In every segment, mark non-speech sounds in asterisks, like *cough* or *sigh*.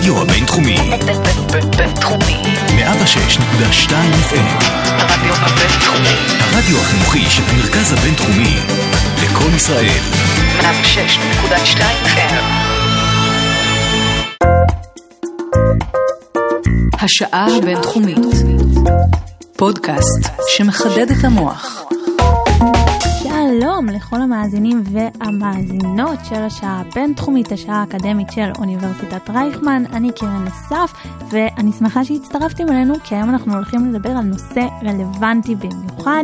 הרדיו הבינתחומי. בינתחומי. 106.2 FM. הרדיו הבינתחומי. הרדיו החינוכי של המרכז הבינתחומי. לקום ישראל. 106.2 FM. השעה הבינתחומית. פודקאסט שמחדד את המוח. שלום לכל המאזינים והמאזינות של השעה הבינתחומית, השעה האקדמית של אוניברסיטת רייכמן. אני קרן אסף, ואני שמחה שהצטרפתם אלינו, כי היום אנחנו הולכים לדבר על נושא רלוונטי במיוחד.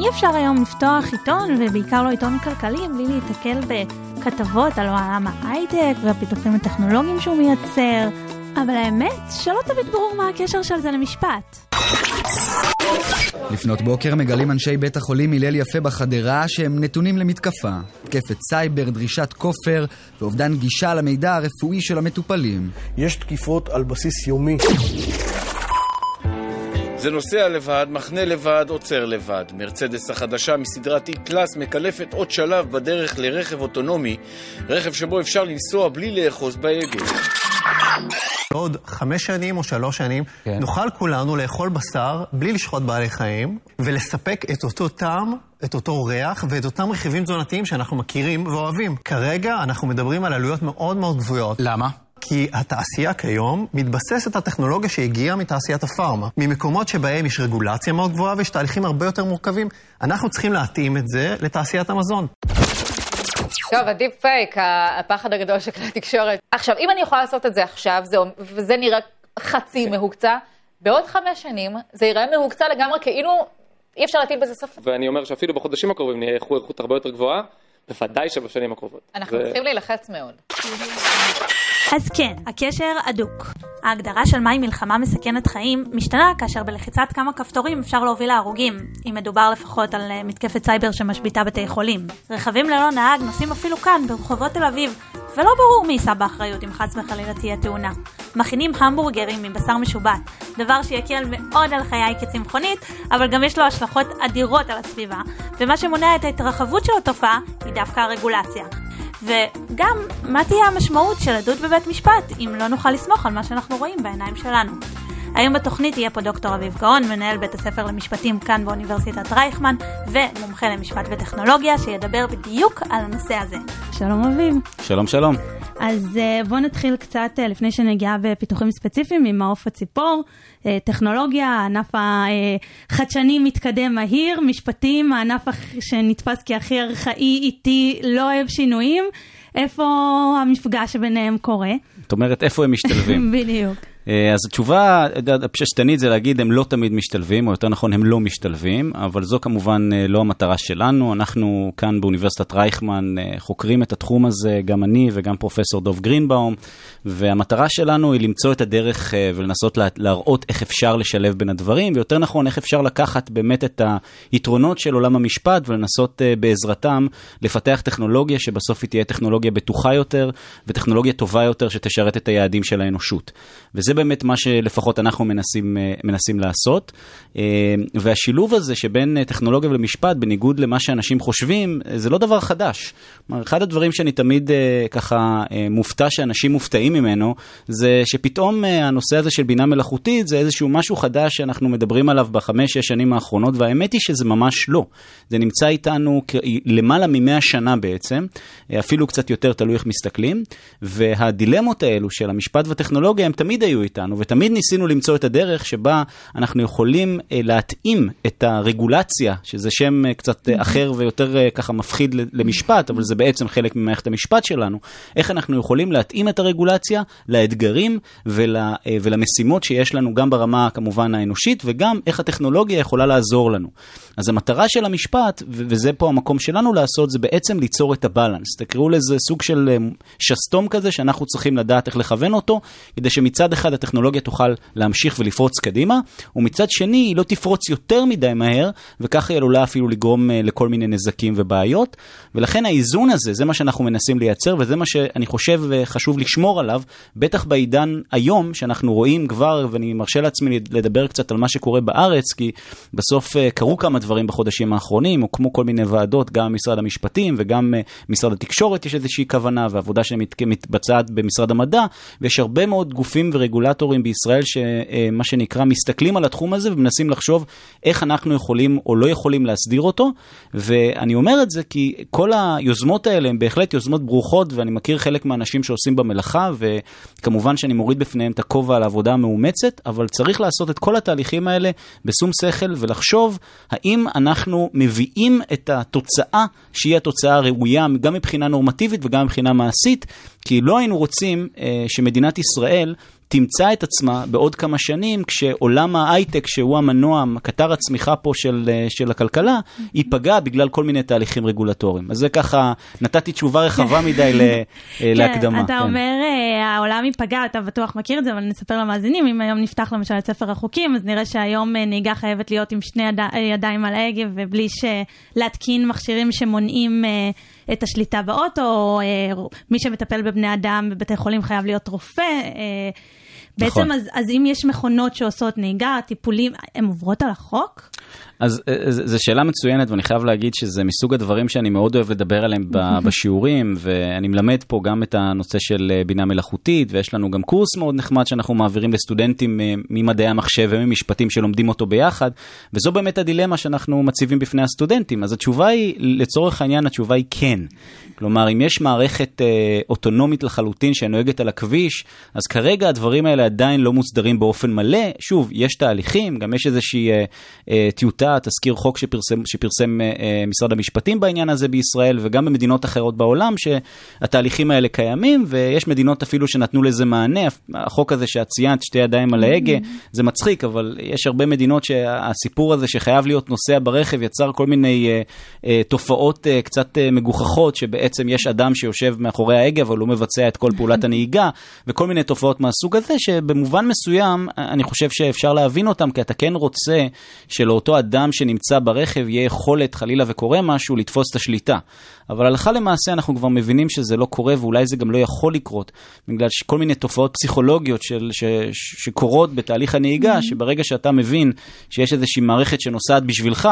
אי אפשר היום לפתוח עיתון, ובעיקר לא עיתון כלכלי, בלי להיתקל בכתבות על עולם ההייטק והפיתוחים הטכנולוגיים שהוא מייצר. אבל האמת, שלא תמיד ברור מה הקשר של זה למשפט. לפנות בוקר מגלים אנשי בית החולים הלל יפה בחדרה שהם נתונים למתקפה. תקפת סייבר, דרישת כופר ואובדן גישה למידע הרפואי של המטופלים. יש תקיפות על בסיס יומי. זה נוסע לבד, מחנה לבד, עוצר לבד. מרצדס החדשה מסדרת E-Class מקלפת עוד שלב בדרך לרכב אוטונומי, רכב שבו אפשר לנסוע בלי לאחוז בהגה. בעוד חמש שנים או שלוש שנים, כן. נוכל כולנו לאכול בשר בלי לשחוט בעלי חיים, ולספק את אותו טעם, את אותו ריח ואת אותם רכיבים תזונתיים שאנחנו מכירים ואוהבים. כרגע אנחנו מדברים על עלויות מאוד מאוד גבוהות. למה? כי התעשייה כיום מתבססת על טכנולוגיה שהגיעה מתעשיית הפארמה. ממקומות שבהם יש רגולציה מאוד גבוהה ויש תהליכים הרבה יותר מורכבים, אנחנו צריכים להתאים את זה לתעשיית המזון. טוב, הדיפ פייק, הפחד הגדול של כלי התקשורת. עכשיו, אם אני יכולה לעשות את זה עכשיו, זה, וזה נראה חצי מהוקצע, בעוד חמש שנים זה ייראה מהוקצע לגמרי, כאילו אי אפשר להטיל בזה סוף. ואני אומר שאפילו בחודשים הקרובים נהיה איכות הרבה יותר גבוהה, בוודאי שבשנים הקרובות. אנחנו צריכים להילחץ מאוד. אז כן, הקשר הדוק. ההגדרה של מהי מלחמה מסכנת חיים משתנה כאשר בלחיצת כמה כפתורים אפשר להוביל להרוגים, אם מדובר לפחות על אה, מתקפת סייבר שמשביתה בתי חולים. רכבים ללא נהג נוסעים אפילו כאן, ברחובות תל אביב, ולא ברור מי יישא באחריות אם חס וחלילה תהיה תאונה. מכינים המבורגרים מבשר משובט, דבר שיקל מאוד על חיי כצמחונית, אבל גם יש לו השלכות אדירות על הסביבה, ומה שמונע את ההתרחבות של התופעה היא דווקא הרגולציה. וגם, מה תהיה המשמעות של עדות בבית משפט אם לא נוכל לסמוך על מה שאנחנו רואים בעיניים שלנו? היום בתוכנית יהיה פה דוקטור אביב גאון, מנהל בית הספר למשפטים כאן באוניברסיטת רייכמן, ומומחה למשפט וטכנולוגיה, שידבר בדיוק על הנושא הזה. שלום אביב. שלום שלום. אז אה, בואו נתחיל קצת, אה, לפני שניגע בפיתוחים ספציפיים, עם מעוף הציפור, אה, טכנולוגיה, הענף החדשני מתקדם מהיר, משפטים, הענף שנתפס כהכי ארכאי, איטי, לא אוהב שינויים. איפה המפגש שביניהם קורה? זאת אומרת, איפה הם משתלבים? *laughs* בדיוק. אה, אז התשובה הפשטנית זה להגיד, הם לא תמיד משתלבים, או יותר נכון, הם לא משתלבים, אבל זו כמובן אה, לא המטרה שלנו. אנחנו כאן באוניברסיטת רייכמן אה, חוקרים את התחום הזה, גם אני וגם פרופסור דוב גרינבאום, והמטרה שלנו היא למצוא את הדרך ולנסות לה- להראות איך אפשר לשלב בין הדברים, ויותר נכון, איך אפשר לקחת באמת את היתרונות של עולם המשפט ולנסות בעזרתם לפתח טכנולוגיה שבסוף היא תהיה טכנולוגיה בטוחה יותר, וטכנולוגיה טובה יותר שתשרת את היעדים של האנושות. וזה באמת מה שלפחות אנחנו מנסים, אה, מנסים לעשות. אה, והשילוב הזה שבין אה, טכנולוגיה ולמשפט, בניגוד למה שאנשים חושבים, זה לא דבר חדש. כלומר, אחד הדברים שאני תמיד ככה מופתע שאנשים מופתעים ממנו, זה שפתאום הנושא הזה של בינה מלאכותית זה איזשהו משהו חדש שאנחנו מדברים עליו בחמש-שש שנים האחרונות, והאמת היא שזה ממש לא. זה נמצא איתנו למעלה ממאה שנה בעצם, אפילו קצת יותר, תלוי איך מסתכלים, והדילמות האלו של המשפט והטכנולוגיה הם תמיד היו איתנו, ותמיד ניסינו למצוא את הדרך שבה אנחנו יכולים אה, להתאים את הרגולציה, שזה שם אה, קצת אה, אחר ויותר ככה מפחיד למשפט, אבל זה בעצם חלק ממערכת המשפט שלנו, איך אנחנו יכולים להתאים את הרגולציה לאתגרים ול, ולמשימות שיש לנו גם ברמה כמובן האנושית, וגם איך הטכנולוגיה יכולה לעזור לנו. אז המטרה של המשפט, וזה פה המקום שלנו לעשות, זה בעצם ליצור את הבלנס. תקראו לזה סוג של שסתום כזה, שאנחנו צריכים לדעת איך לכוון אותו, כדי שמצד אחד אחד הטכנולוגיה תוכל להמשיך ולפרוץ קדימה, ומצד שני היא לא תפרוץ יותר מדי מהר, וככה היא עלולה אפילו לגרום אה, לכל מיני נזקים ובעיות. ולכן האיזון הזה, זה מה שאנחנו מנסים לייצר, וזה מה שאני חושב אה, חשוב לשמור עליו, בטח בעידן היום, שאנחנו רואים כבר, ואני מרשה לעצמי לדבר קצת על מה שקורה בארץ, כי בסוף אה, קרו כמה דברים בחודשים האחרונים, הוקמו כל מיני ועדות, גם משרד המשפטים וגם משרד התקשורת יש איזושהי כוונה, ועבודה שמתבצעת במשרד המדע, ויש הרבה מאוד גופים ורגולטורים בישראל שמה שנקרא מסתכלים על התחום הזה ומנסים לחשוב איך אנחנו יכולים או לא יכולים להסדיר אותו. ואני אומר את זה כי כל היוזמות האלה הן בהחלט יוזמות ברוכות, ואני מכיר חלק מהאנשים שעושים במלאכה, וכמובן שאני מוריד בפניהם את הכובע על העבודה המאומצת, אבל צריך לעשות את כל התהליכים האלה בשום שכל ולחשוב האם אנחנו מביאים את התוצאה שהיא התוצאה הראויה, גם מבחינה נורמטיבית וגם מבחינה מעשית, כי לא היינו רוצים אה, שמדינת ישראל תמצא את עצמה בעוד כמה שנים, כשעולם ההייטק, שהוא המנוע, קטר הצמיחה פה של, אה, של הכלכלה, ייפגע בגלל כל מיני תהליכים רגולטוריים. אז זה ככה, נתתי תשובה רחבה *laughs* מדי אה, להקדמה. כן, אתה כן. אומר, אה, העולם ייפגע, אתה בטוח מכיר את זה, אבל נספר למאזינים, אם היום נפתח למשל את ספר החוקים, אז נראה שהיום נהיגה חייבת להיות עם שני יד... ידיים על ההגה, ובלי להתקין מכשירים שמונעים... את השליטה באוטו, או מי שמטפל בבני אדם בבתי חולים חייב להיות רופא. בעצם, נכון. אז, אז אם יש מכונות שעושות נהיגה, טיפולים, הן עוברות על החוק? אז אה, זו שאלה מצוינת, ואני חייב להגיד שזה מסוג הדברים שאני מאוד אוהב לדבר עליהם *laughs* בשיעורים, ואני מלמד פה גם את הנושא של אה, בינה מלאכותית, ויש לנו גם קורס מאוד נחמד שאנחנו מעבירים לסטודנטים אה, ממדעי המחשב וממשפטים שלומדים אותו ביחד, וזו באמת הדילמה שאנחנו מציבים בפני הסטודנטים. אז התשובה היא, לצורך העניין, התשובה היא כן. כלומר, אם יש מערכת אה, אוטונומית לחלוטין שנוהגת על הכביש, אז כרגע הדברים האלה עדיין לא מוסדרים באופן מלא. שוב, יש תהליכים, גם יש איזושהי אה, אה, תזכיר חוק שפרסם, שפרסם אה, אה, משרד המשפטים בעניין הזה בישראל, וגם במדינות אחרות בעולם, שהתהליכים האלה קיימים, ויש מדינות אפילו שנתנו לזה מענה. החוק הזה שאת ציינת, שתי ידיים על ההגה, mm-hmm. זה מצחיק, אבל יש הרבה מדינות שהסיפור הזה שחייב להיות נוסע ברכב יצר כל מיני אה, אה, תופעות אה, קצת אה, מגוחכות, שבעצם... בעצם יש אדם שיושב מאחורי ההגה, אבל הוא מבצע את כל פעולת הנהיגה, וכל מיני תופעות מהסוג הזה, שבמובן מסוים, אני חושב שאפשר להבין אותם, כי אתה כן רוצה שלאותו אדם שנמצא ברכב יהיה יכולת, חלילה וקורה משהו, לתפוס את השליטה. אבל הלכה למעשה אנחנו כבר מבינים שזה לא קורה, ואולי זה גם לא יכול לקרות, בגלל כל מיני תופעות פסיכולוגיות של, ש, ש, שקורות בתהליך הנהיגה, mm-hmm. שברגע שאתה מבין שיש איזושהי מערכת שנוסעת בשבילך,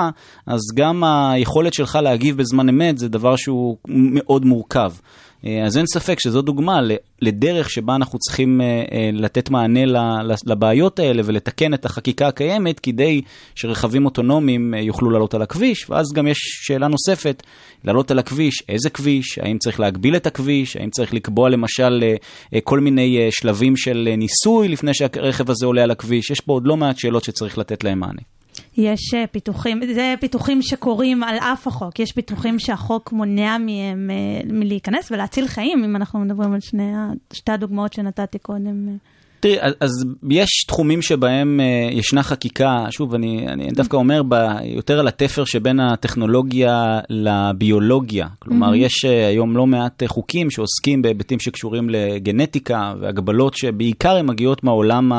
אז גם היכולת שלך להגיב בזמן אמת זה דבר שהוא מאוד מורכב. אה, אז אין ספק שזו דוגמה לדרך שבה אנחנו צריכים אה, אה, לתת מענה לבעיות האלה ולתקן את החקיקה הקיימת כדי שרכבים אוטונומיים יוכלו לעלות על הכביש. ואז גם יש שאלה נוספת, לעלות על הכביש, איזה כביש, האם צריך להגביל את הכביש, האם צריך לקבוע למשל כל מיני שלבים של ניסוי לפני שהרכב הזה עולה על הכביש. יש פה עוד לא מעט שאלות שצריך לתת להם מענה. יש אה, פיתוחים, זה פיתוחים שקורים על אף החוק, יש פיתוחים שהחוק מונע מהם אה, מלהיכנס ולהציל חיים, אם אנחנו מדברים על שני, שתי הדוגמאות שנתתי קודם. תראי, אז יש תחומים שבהם uh, ישנה חקיקה, שוב, אני, אני דווקא אומר ב, יותר על התפר שבין הטכנולוגיה לביולוגיה. כלומר, mm-hmm. יש uh, היום לא מעט uh, חוקים שעוסקים בהיבטים שקשורים לגנטיקה והגבלות שבעיקר הן מגיעות מהעולם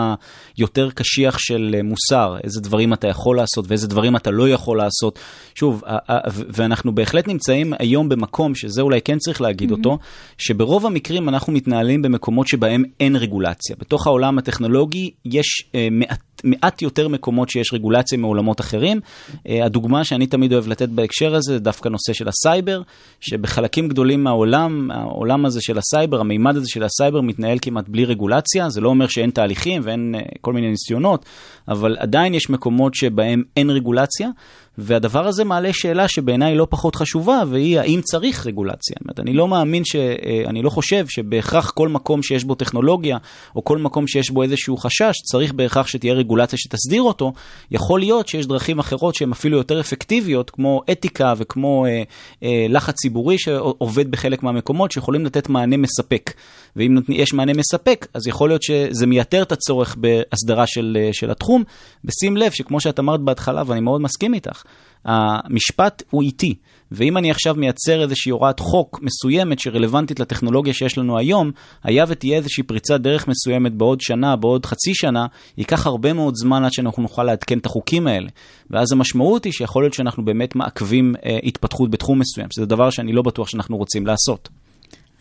היותר קשיח של מוסר, איזה דברים אתה יכול לעשות ואיזה דברים אתה לא יכול לעשות. שוב, ואנחנו בהחלט נמצאים היום במקום, שזה אולי כן צריך להגיד mm-hmm. אותו, שברוב המקרים אנחנו מתנהלים במקומות שבהם אין רגולציה. בתוך העולם הטכנולוגי יש אה, מעט, מעט יותר מקומות שיש רגולציה מעולמות אחרים. אה, הדוגמה שאני תמיד אוהב לתת בהקשר הזה זה דווקא נושא של הסייבר, שבחלקים גדולים מהעולם, העולם הזה של הסייבר, המימד הזה של הסייבר מתנהל כמעט בלי רגולציה. זה לא אומר שאין תהליכים ואין אה, כל מיני ניסיונות, אבל עדיין יש מקומות שבהם אין רגולציה. והדבר הזה מעלה שאלה שבעיניי לא פחות חשובה, והיא האם צריך רגולציה. זאת אומרת, אני לא מאמין, ש... אה, אני לא חושב שבהכרח כל מקום שיש בו טכנולוגיה, או כל מקום שיש בו איזשהו חשש, צריך בהכרח שתהיה רגולציה שתסדיר אותו. יכול להיות שיש דרכים אחרות שהן אפילו יותר אפקטיביות, כמו אתיקה וכמו אה, אה, לחץ ציבורי שעובד בחלק מהמקומות, שיכולים לתת מענה מספק. ואם יש מענה מספק, אז יכול להיות שזה מייתר את הצורך בהסדרה של, אה, של התחום. בשים לב שכמו שאת אמרת בהתחלה, ואני מאוד מסכים איתך. המשפט הוא איטי, ואם אני עכשיו מייצר איזושהי הוראת חוק מסוימת שרלוונטית לטכנולוגיה שיש לנו היום, היה ותהיה איזושהי פריצת דרך מסוימת בעוד שנה, בעוד חצי שנה, ייקח הרבה מאוד זמן עד שאנחנו נוכל לעדכן את החוקים האלה. ואז המשמעות היא שיכול להיות שאנחנו באמת מעכבים אה, התפתחות בתחום מסוים, שזה דבר שאני לא בטוח שאנחנו רוצים לעשות.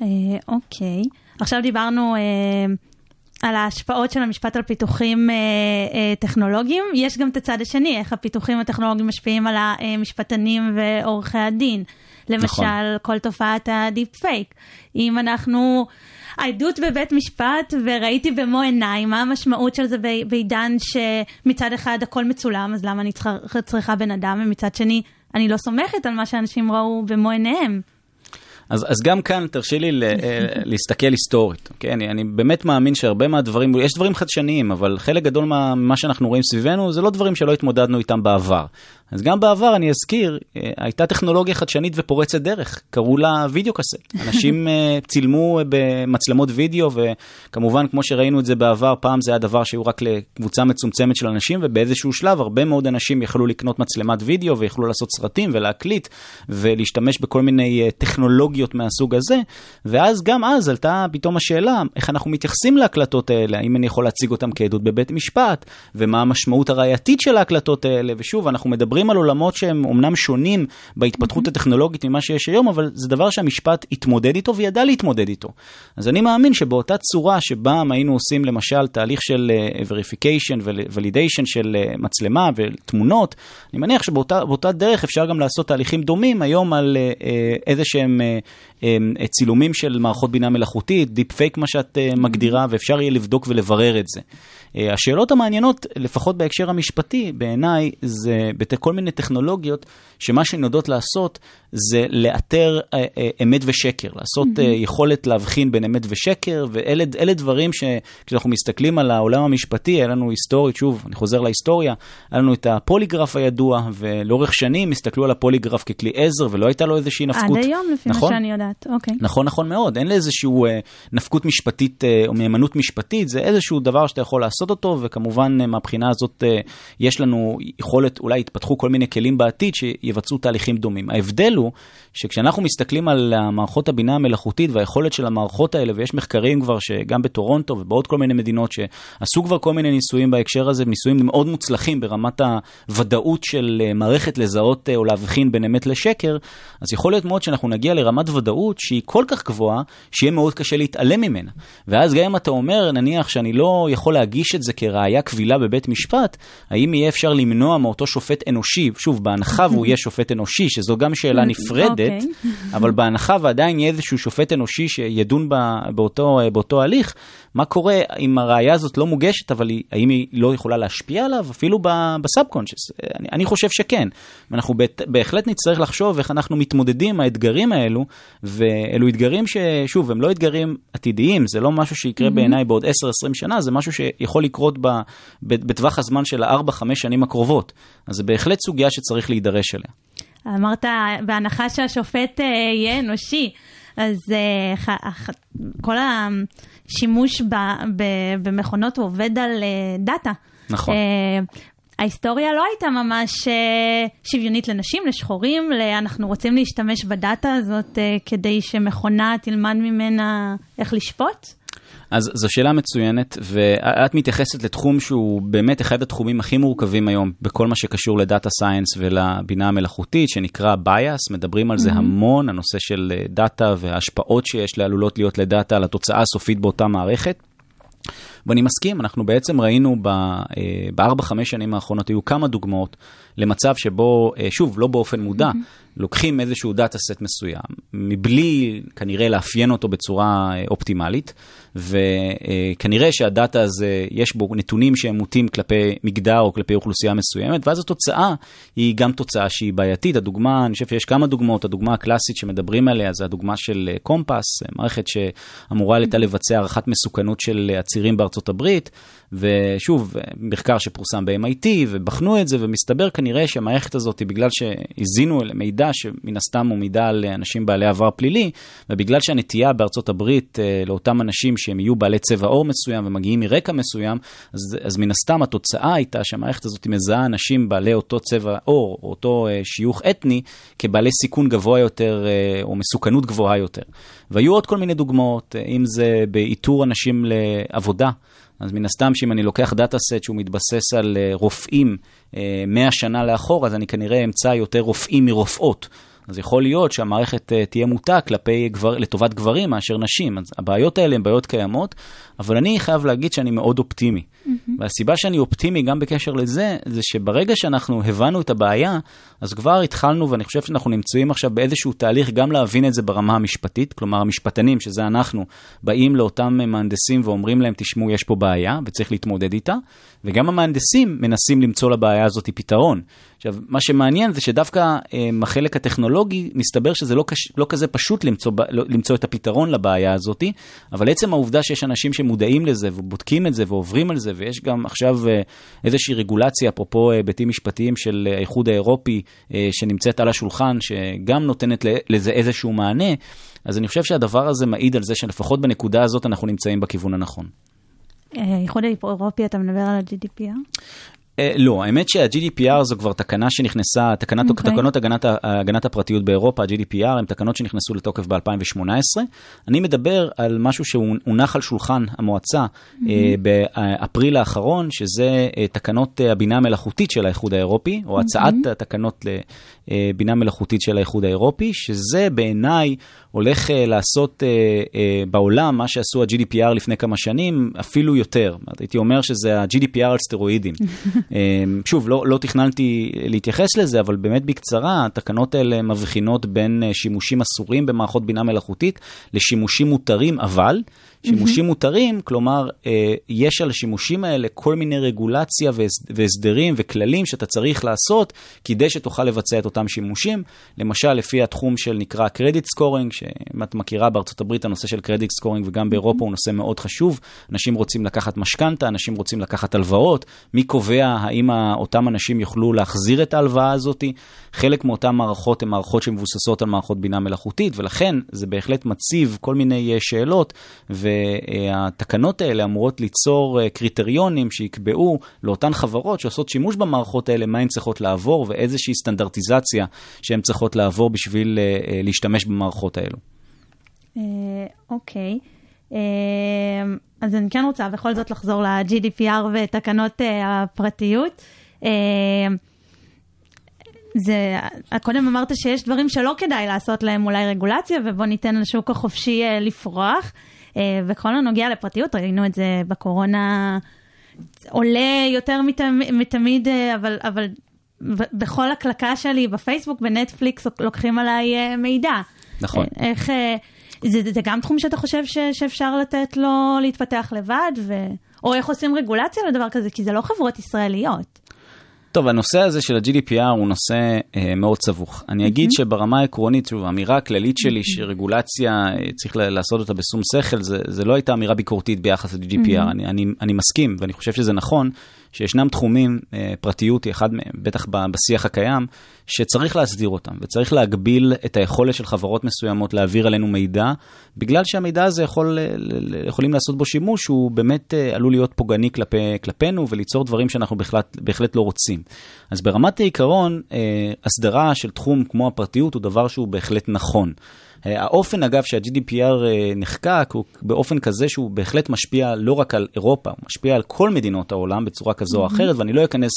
אה, אוקיי. עכשיו דיברנו אה, על ההשפעות של המשפט על פיתוחים אה, אה, טכנולוגיים. יש גם את הצד השני, איך הפיתוחים הטכנולוגיים משפיעים על המשפטנים ועורכי הדין. למשל, נכון. כל תופעת הדיפ פייק. אם אנחנו... העדות בבית משפט, וראיתי במו עיניי מה המשמעות של זה בעידן שמצד אחד הכל מצולם, אז למה אני צריכה, צריכה בן אדם, ומצד שני, אני לא סומכת על מה שאנשים ראו במו עיניהם. אז, אז גם כאן תרשי לי ל, אה, להסתכל היסטורית, אוקיי? אני, אני באמת מאמין שהרבה מהדברים, יש דברים חדשניים, אבל חלק גדול מה, ממה שאנחנו רואים סביבנו זה לא דברים שלא התמודדנו איתם בעבר. אז גם בעבר, אני אזכיר, אה, הייתה טכנולוגיה חדשנית ופורצת דרך, קראו לה וידאו קסט. *laughs* אנשים אה, צילמו במצלמות וידאו, וכמובן, כמו שראינו את זה בעבר, פעם זה היה דבר שהיו רק לקבוצה מצומצמת של אנשים, ובאיזשהו שלב הרבה מאוד אנשים יכלו לקנות מצלמת וידאו, ויכלו לעשות סרטים ולהקליט, ולהשתמש בכל מיני אה, טכנולוגיות מהסוג הזה, ואז גם אז עלתה פתאום השאלה, איך אנחנו מתייחסים להקלטות האלה, האם אני יכול להציג אותן כעדות בבית משפט, ומה המשמעות הראייתית של ההקלטות האלה, ושוב, אנחנו מדברים על עולמות שהם אומנם שונים בהתפתחות הטכנולוגית ממה שיש היום, אבל זה דבר שהמשפט התמודד איתו וידע להתמודד איתו. אז אני מאמין שבאותה צורה שבה היינו עושים למשל תהליך של uh, verification ו-validation של uh, מצלמה ותמונות, אני מניח שבאותה דרך אפשר גם לעשות תהליכים דומים היום על אה, איזה שהם צילומים של מערכות בינה מלאכותית, deep fake מה שאת אה, מגדירה, ואפשר יהיה לבדוק ולברר את זה. אה, השאלות המעניינות, לפחות בהקשר המשפטי, בעיניי, זה בכל מיני טכנולוגיות, שמה שהן יודעות לעשות זה לאתר אה, אמת ושקר, לעשות אה, יכולת להבחין בין אמת ושקר, ואלה דברים שכשאנחנו מסתכלים על העולם המשפטי, היה לנו היסטורית, שוב, אני חוזר להיסטוריה, היה לנו את הפוליגרף הידוע, ולאורך שנים הסתכלו על הפוליגרף ככלי עזר, ולא הייתה לו איזושהי נפקות. עד היום, לפי נכון? מה שאני יודעת, אוקיי. נכון, נכון מאוד. אין לאיזשהו אה, נפקות משפטית אה, או מהימנות משפטית, זה איזשהו דבר שאתה יכול לעשות אותו, וכמובן אה, מהבחינה הזאת אה, יש לנו יכולת, אולי יתפתחו כל מיני כלים בעתיד שיבצעו תהליכים דומים. ההבדל הוא שכשאנחנו מסתכלים על מערכות הבינה המלאכותית והיכולת של המערכות האלה, ויש מחקרים כבר שגם בטורונטו ובעוד כל מיני מדינות שעשו כבר כל מיני ניסויים בהקשר הזה, ניסויים מאוד מוצלחים ברמת הוודאות של אה, מערכת לזהות אה, או להבחין בין אמת לשקר, אז יכול להיות מאוד שאנחנו נגיע לרמת ודאות שהיא כל כך גבוהה, שיהיה מאוד קשה להתעלם ממנה. ואז גם אם אתה אומר, נניח שאני לא יכול להגיש את זה כראיה קבילה בבית משפט, האם יהיה אפשר למנוע מאותו שופט אנושי, שוב, בהנחה והוא יהיה שופט אנושי, שזו גם שאלה *laughs* נפרדת, okay. *laughs* אבל בהנחה ועדיין יהיה איזשהו שופט אנושי שידון באותו, באותו הליך, מה קורה אם הראיה הזאת לא מוגשת, אבל היא, האם היא לא יכולה להשפיע עליו, אפילו בסאב-קונשס? אני, אני חושב שכן. ואנחנו בהחלט נצטרך לחשוב איך אנחנו מתמודדים עם האתגרים האלו, ואלו אתגרים ששוב, הם לא אתגרים עתידיים, זה לא משהו שיקרה mm-hmm. בעיניי בעוד 10-20 שנה, זה משהו שיכול לקרות ב, ב, בטווח הזמן של ה-4-5 שנים הקרובות. אז זה בהחלט סוגיה שצריך להידרש אליה. אמרת, בהנחה שהשופט uh, יהיה אנושי, אז uh, כל השימוש ב, ב, במכונות הוא עובד על אה, דאטה. נכון. ההיסטוריה לא הייתה ממש שוויונית לנשים, לשחורים, אנחנו רוצים להשתמש בדאטה הזאת כדי שמכונה תלמד ממנה איך לשפוט? אז זו שאלה מצוינת, ואת מתייחסת לתחום שהוא באמת אחד התחומים הכי מורכבים היום בכל מה שקשור ל data science ולבינה המלאכותית, שנקרא bias, מדברים על זה mm-hmm. המון, הנושא של דאטה וההשפעות שיש או עלולות להיות לדאטה על התוצאה הסופית באותה מערכת. ואני מסכים, אנחנו בעצם ראינו בארבע-חמש שנים האחרונות, היו כמה דוגמאות למצב שבו, שוב, לא באופן מודע, mm-hmm. לוקחים איזשהו דאטה סט מסוים, מבלי כנראה לאפיין אותו בצורה אופטימלית, וכנראה שהדאטה הזה, יש בו נתונים שהם מוטים כלפי מגדר או כלפי אוכלוסייה מסוימת, ואז התוצאה היא גם תוצאה שהיא בעייתית. הדוגמה, אני חושב שיש כמה דוגמאות, הדוגמה הקלאסית שמדברים עליה זה הדוגמה של קומפס, מערכת שאמורה הייתה לבצע הערכת מסוכנות של עצירים בארצות בארצות הברית, ושוב, מחקר שפורסם ב-MIT, ובחנו את זה, ומסתבר כנראה שהמערכת הזאת, בגלל שהזינו מידע שמן הסתם הוא מידע על אנשים בעלי עבר פלילי, ובגלל שהנטייה בארצות הברית אה, לאותם אנשים שהם יהיו בעלי צבע עור מסוים ומגיעים מרקע מסוים, אז, אז מן הסתם התוצאה הייתה שהמערכת הזאת מזהה אנשים בעלי אותו צבע עור, או אותו אה, שיוך אתני, כבעלי סיכון גבוה יותר, אה, או מסוכנות גבוהה יותר. והיו עוד כל מיני דוגמאות, אם זה באיתור אנשים לעבודה. אז מן הסתם שאם אני לוקח דאטה סט שהוא מתבסס על רופאים 100 שנה לאחור, אז אני כנראה אמצא יותר רופאים מרופאות. אז יכול להיות שהמערכת תהיה מוטה כלפי גבר, לטובת גברים מאשר נשים. אז הבעיות האלה הן בעיות קיימות, אבל אני חייב להגיד שאני מאוד אופטימי. Mm-hmm. והסיבה שאני אופטימי גם בקשר לזה, זה שברגע שאנחנו הבנו את הבעיה, אז כבר התחלנו, ואני חושב שאנחנו נמצאים עכשיו באיזשהו תהליך גם להבין את זה ברמה המשפטית, כלומר המשפטנים, שזה אנחנו, באים לאותם מהנדסים ואומרים להם, תשמעו, יש פה בעיה וצריך להתמודד איתה, וגם המהנדסים מנסים למצוא לבעיה הזאת פתרון. עכשיו, מה שמעניין זה שדווקא אה, החלק הטכנולוגי, מסתבר שזה לא, קש, לא כזה פשוט למצוא, למצוא את הפתרון לבעיה הזאת, אבל עצם העובדה שיש אנשים שמודעים לזה ובודקים את זה ועוברים על זה, ויש גם עכשיו אה, איזושהי רגולציה, אפרופו היבטים משפטיים של האיחוד האירופי, אה, שנמצאת על השולחן, שגם נותנת לזה איזשהו מענה, אז אני חושב שהדבר הזה מעיד על זה שלפחות בנקודה הזאת אנחנו נמצאים בכיוון הנכון. האיחוד האירופי, אתה מדבר על ה-GDPR? Uh, לא, האמת שה-GDPR זו כבר תקנה שנכנסה, תקנת, okay. אוקיי. תקנות הגנת, הגנת הפרטיות באירופה, ה-GDPR, הן תקנות שנכנסו לתוקף ב-2018. אני מדבר על משהו שהונח על שולחן המועצה mm-hmm. באפריל האחרון, שזה uh, תקנות הבינה המלאכותית של האיחוד האירופי, או הצעת mm-hmm. התקנות לבינה מלאכותית של האיחוד האירופי, שזה בעיניי הולך לעשות בעולם מה שעשו ה-GDPR לפני כמה שנים, אפילו יותר. הייתי אומר שזה ה-GDPR על סטרואידים. *laughs* אמ, שוב, לא, לא תכננתי להתייחס לזה, אבל באמת בקצרה, התקנות האלה מבחינות בין אה, שימושים אסורים במערכות בינה מלאכותית לשימושים מותרים, אבל שימושים מותרים, כלומר, אה, יש על השימושים האלה כל מיני רגולציה והסדרים וכללים שאתה צריך לעשות כדי שתוכל לבצע את אותם שימושים. למשל, לפי התחום שנקרא credit scoring, שאם את מכירה בארצות הברית הנושא של credit scoring וגם באירופה הוא נושא מאוד חשוב. אנשים רוצים לקחת משכנתה, אנשים רוצים לקחת הלוואות. מי קובע האם אותם אנשים יוכלו להחזיר את ההלוואה הזאת? חלק מאותן מערכות הן מערכות שמבוססות על מערכות בינה מלאכותית, ולכן זה בהחלט מציב כל מיני אה, שאלות. ו... והתקנות האלה אמורות ליצור אה, קריטריונים שיקבעו לאותן חברות שעושות שימוש במערכות האלה, מה הן צריכות לעבור ואיזושהי סטנדרטיזציה שהן צריכות לעבור בשביל אה, אה, להשתמש במערכות האלו. אוקיי. אז אני כן רוצה בכל זאת לחזור ל-GDPR ותקנות הפרטיות. זה, קודם אמרת שיש דברים שלא כדאי לעשות להם אולי רגולציה, ובוא ניתן לשוק החופשי לפרוח. אה, וכל הנוגע לפרטיות, ראינו את זה בקורונה עולה יותר מתמיד, אה, אבל, אבל בכל הקלקה שלי בפייסבוק, בנטפליקס, לוקחים עליי אה, מידע. נכון. איך, זה, זה גם תחום שאתה חושב ש, שאפשר לתת לו להתפתח לבד, ו... או איך עושים רגולציה לדבר כזה, כי זה לא חברות ישראליות. טוב, הנושא הזה של ה-GDPR הוא נושא אה, מאוד סבוך. אני אגיד mm-hmm. שברמה העקרונית, שוב, האמירה הכללית שלי שרגולציה, אה, צריך לעשות אותה בשום שכל, זה, זה לא הייתה אמירה ביקורתית ביחס ל-GDPR. Mm-hmm. אני, אני, אני מסכים, ואני חושב שזה נכון, שישנם תחומים, אה, פרטיות היא אחד מהם, בטח בשיח הקיים, שצריך להסדיר אותם, וצריך להגביל את היכולת של חברות מסוימות להעביר עלינו מידע, בגלל שהמידע הזה יכול, יכולים לעשות בו שימוש, הוא באמת אה, עלול להיות פוגעני כלפי, כלפינו וליצור דברים שאנחנו בהחלט, בהחלט לא רוצים. אז ברמת העיקרון, אה, הסדרה של תחום כמו הפרטיות הוא דבר שהוא בהחלט נכון. אה, האופן, אגב, שה-GDPR אה, נחקק הוא באופן כזה שהוא בהחלט משפיע לא רק על אירופה, הוא משפיע על כל מדינות העולם בצורה כזו או אחרת, ואני לא אכנס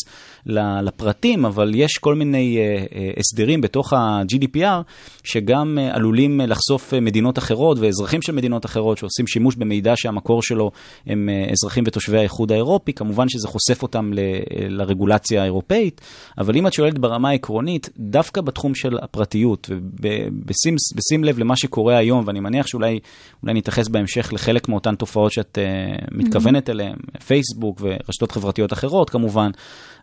לפרטים, אבל יש כל מיני אה, הסדרים בתוך ה-GDPR שגם עלולים לחשוף מדינות אחרות ואזרחים של מדינות אחרות שעושים שימוש במידע שהמקור שלו הם אזרחים ותושבי האיחוד האירופי, כמובן שזה חושף אותם לרגולציה האירופאית, אבל אם את שואלת ברמה העקרונית, דווקא בתחום של הפרטיות, ובשים לב לב למה שקורה היום, ואני מניח שאולי נתייחס בהמשך לחלק מאותן תופעות שאת uh, מתכוונת mm-hmm. אליהן, פייסבוק ורשתות חברתיות אחרות כמובן.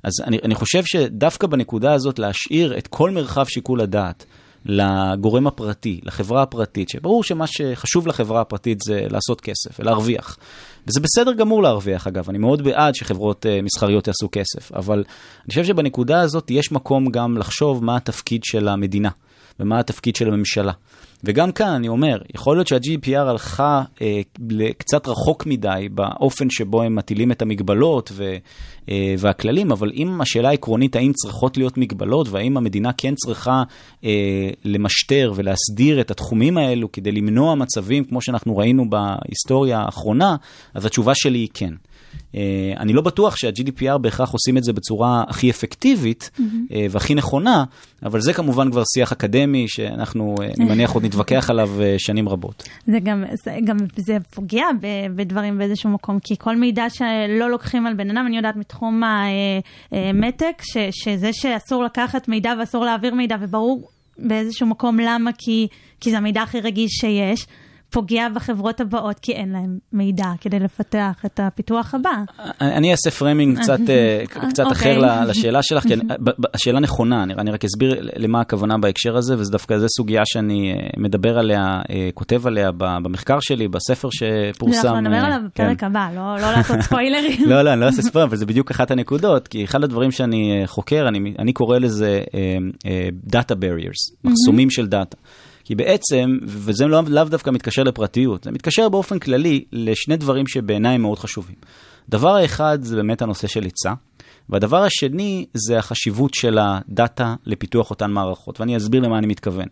אז אני, אני חושב שדווקא בנקודה הזאת להשאיר את כל מרחב שיקול הדעת לגורם הפרטי, לחברה הפרטית, שברור שמה שחשוב לחברה הפרטית זה לעשות כסף ולהרוויח. וזה בסדר גמור להרוויח, אגב, אני מאוד בעד שחברות uh, מסחריות יעשו כסף, אבל אני חושב שבנקודה הזאת יש מקום גם לחשוב מה התפקיד של המדינה ומה התפקיד של הממשלה. וגם כאן אני אומר, יכול להיות שה-GDPR הלכה אה, קצת רחוק מדי באופן שבו הם מטילים את המגבלות ו, אה, והכללים, אבל אם השאלה העקרונית האם צריכות להיות מגבלות והאם המדינה כן צריכה אה, למשטר ולהסדיר את התחומים האלו כדי למנוע מצבים כמו שאנחנו ראינו בהיסטוריה האחרונה, אז התשובה שלי היא כן. Uh, אני לא בטוח שה-GDPR בהכרח עושים את זה בצורה הכי אפקטיבית mm-hmm. והכי נכונה, אבל זה כמובן כבר שיח אקדמי שאנחנו, uh, אני *laughs* מניח, עוד נתווכח עליו שנים רבות. זה גם, זה גם, זה פוגע בדברים באיזשהו מקום, כי כל מידע שלא לוקחים על בן אדם, אני יודעת מתחום המתק, שזה שאסור לקחת מידע ואסור להעביר מידע, וברור באיזשהו מקום למה, כי, כי זה המידע הכי רגיש שיש. פוגע בחברות הבאות, כי אין להם מידע כדי לפתח את הפיתוח הבא. אני אעשה framing קצת, אה, קצת אוקיי. אחר אוקיי. לשאלה שלך, כי *laughs* השאלה נכונה, אני, אני רק אסביר למה הכוונה בהקשר הזה, וזו דווקא זו סוגיה שאני אה, מדבר עליה, אה, כותב עליה במחקר שלי, בספר שפורסם. אנחנו נדבר עליו בפרק כן. הבא, לא, לא לעשות *laughs* ספוילרים. לא, לא, אני לא אעשה ספוילרים, אבל זה בדיוק אחת הנקודות, כי אחד הדברים שאני חוקר, אני, אני קורא לזה Data Barriers, מחסומים של דאטה. כי בעצם, וזה לאו לא דווקא מתקשר לפרטיות, זה מתקשר באופן כללי לשני דברים שבעיניי מאוד חשובים. דבר האחד זה באמת הנושא של היצע, והדבר השני זה החשיבות של הדאטה לפיתוח אותן מערכות, ואני אסביר למה אני מתכוון.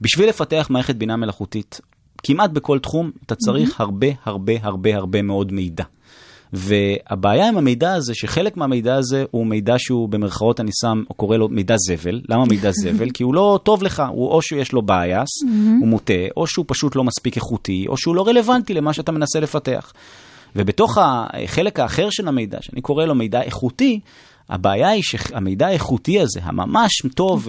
בשביל לפתח מערכת בינה מלאכותית, כמעט בכל תחום אתה צריך mm-hmm. הרבה הרבה הרבה הרבה מאוד מידע. והבעיה עם המידע הזה, שחלק מהמידע הזה הוא מידע שהוא במרכאות אני שם, או קורא לו מידע זבל. למה מידע *laughs* זבל? כי הוא לא טוב לך, הוא או שיש לו bias, הוא מוטה, או שהוא פשוט לא מספיק איכותי, או שהוא לא רלוונטי למה שאתה מנסה לפתח. ובתוך החלק האחר של המידע, שאני קורא לו מידע איכותי, הבעיה היא שהמידע האיכותי הזה, הממש טוב,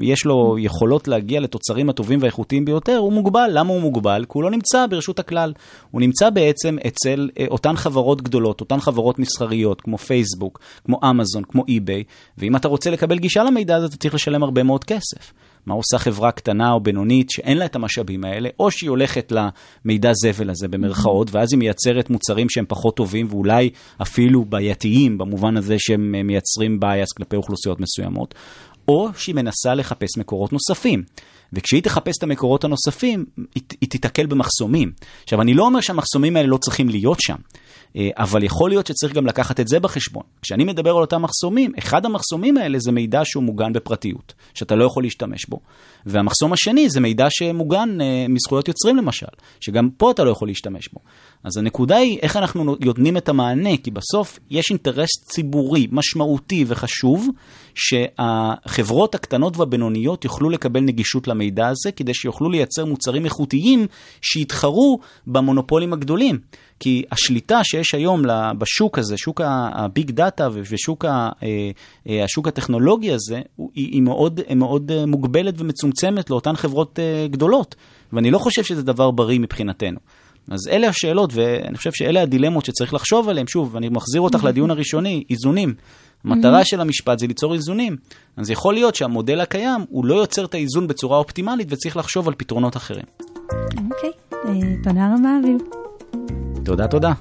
ויש לו יכולות להגיע לתוצרים הטובים והאיכותיים ביותר, הוא מוגבל. למה הוא מוגבל? כי הוא לא נמצא ברשות הכלל. הוא נמצא בעצם אצל אה, אותן חברות גדולות, אותן חברות מסחריות, כמו פייסבוק, כמו אמזון, כמו אי-ביי, ואם אתה רוצה לקבל גישה למידע הזה, אתה צריך לשלם הרבה מאוד כסף. מה עושה חברה קטנה או בינונית שאין לה את המשאבים האלה, או שהיא הולכת למידע זבל הזה במרכאות, ואז היא מייצרת מוצרים שהם פחות טובים ואולי אפילו בעייתיים, במובן הזה שהם מייצרים בייס כלפי אוכלוסיות מסוימות, או שהיא מנסה לחפש מקורות נוספים. וכשהיא תחפש את המקורות הנוספים, היא, היא תיתקל במחסומים. עכשיו, אני לא אומר שהמחסומים האלה לא צריכים להיות שם. אה, אבל יכול להיות שצריך גם לקחת את זה בחשבון. כשאני מדבר על אותם מחסומים, אחד המחסומים האלה זה מידע שהוא מוגן בפרטיות, שאתה לא יכול להשתמש בו. והמחסום השני זה מידע שמוגן אה, מזכויות יוצרים למשל, שגם פה אתה לא יכול להשתמש בו. אז הנקודה היא איך אנחנו נותנים את המענה, כי בסוף יש אינטרס ציבורי משמעותי וחשוב, שהחברות הקטנות והבינוניות יוכלו לקבל נגישות למידע הזה, כדי שיוכלו לייצר מוצרים איכותיים שיתחרו במונופולים הגדולים. כי השליטה שיש היום בשוק הזה, שוק הביג דאטה ושוק אה, אה, השוק הטכנולוגי הזה, היא מאוד, מאוד מוגבלת ומצומצמת לאותן חברות גדולות. ואני לא חושב שזה דבר בריא מבחינתנו. אז אלה השאלות, ואני חושב שאלה הדילמות שצריך לחשוב עליהן. שוב, אני מחזיר אותך לדיון הראשוני, איזונים. המטרה של המשפט זה ליצור איזונים. אז יכול להיות שהמודל הקיים, הוא לא יוצר את האיזון בצורה אופטימלית, וצריך לחשוב על פתרונות אחרים. אוקיי, תודה רבה, אביב. תודה, תודה.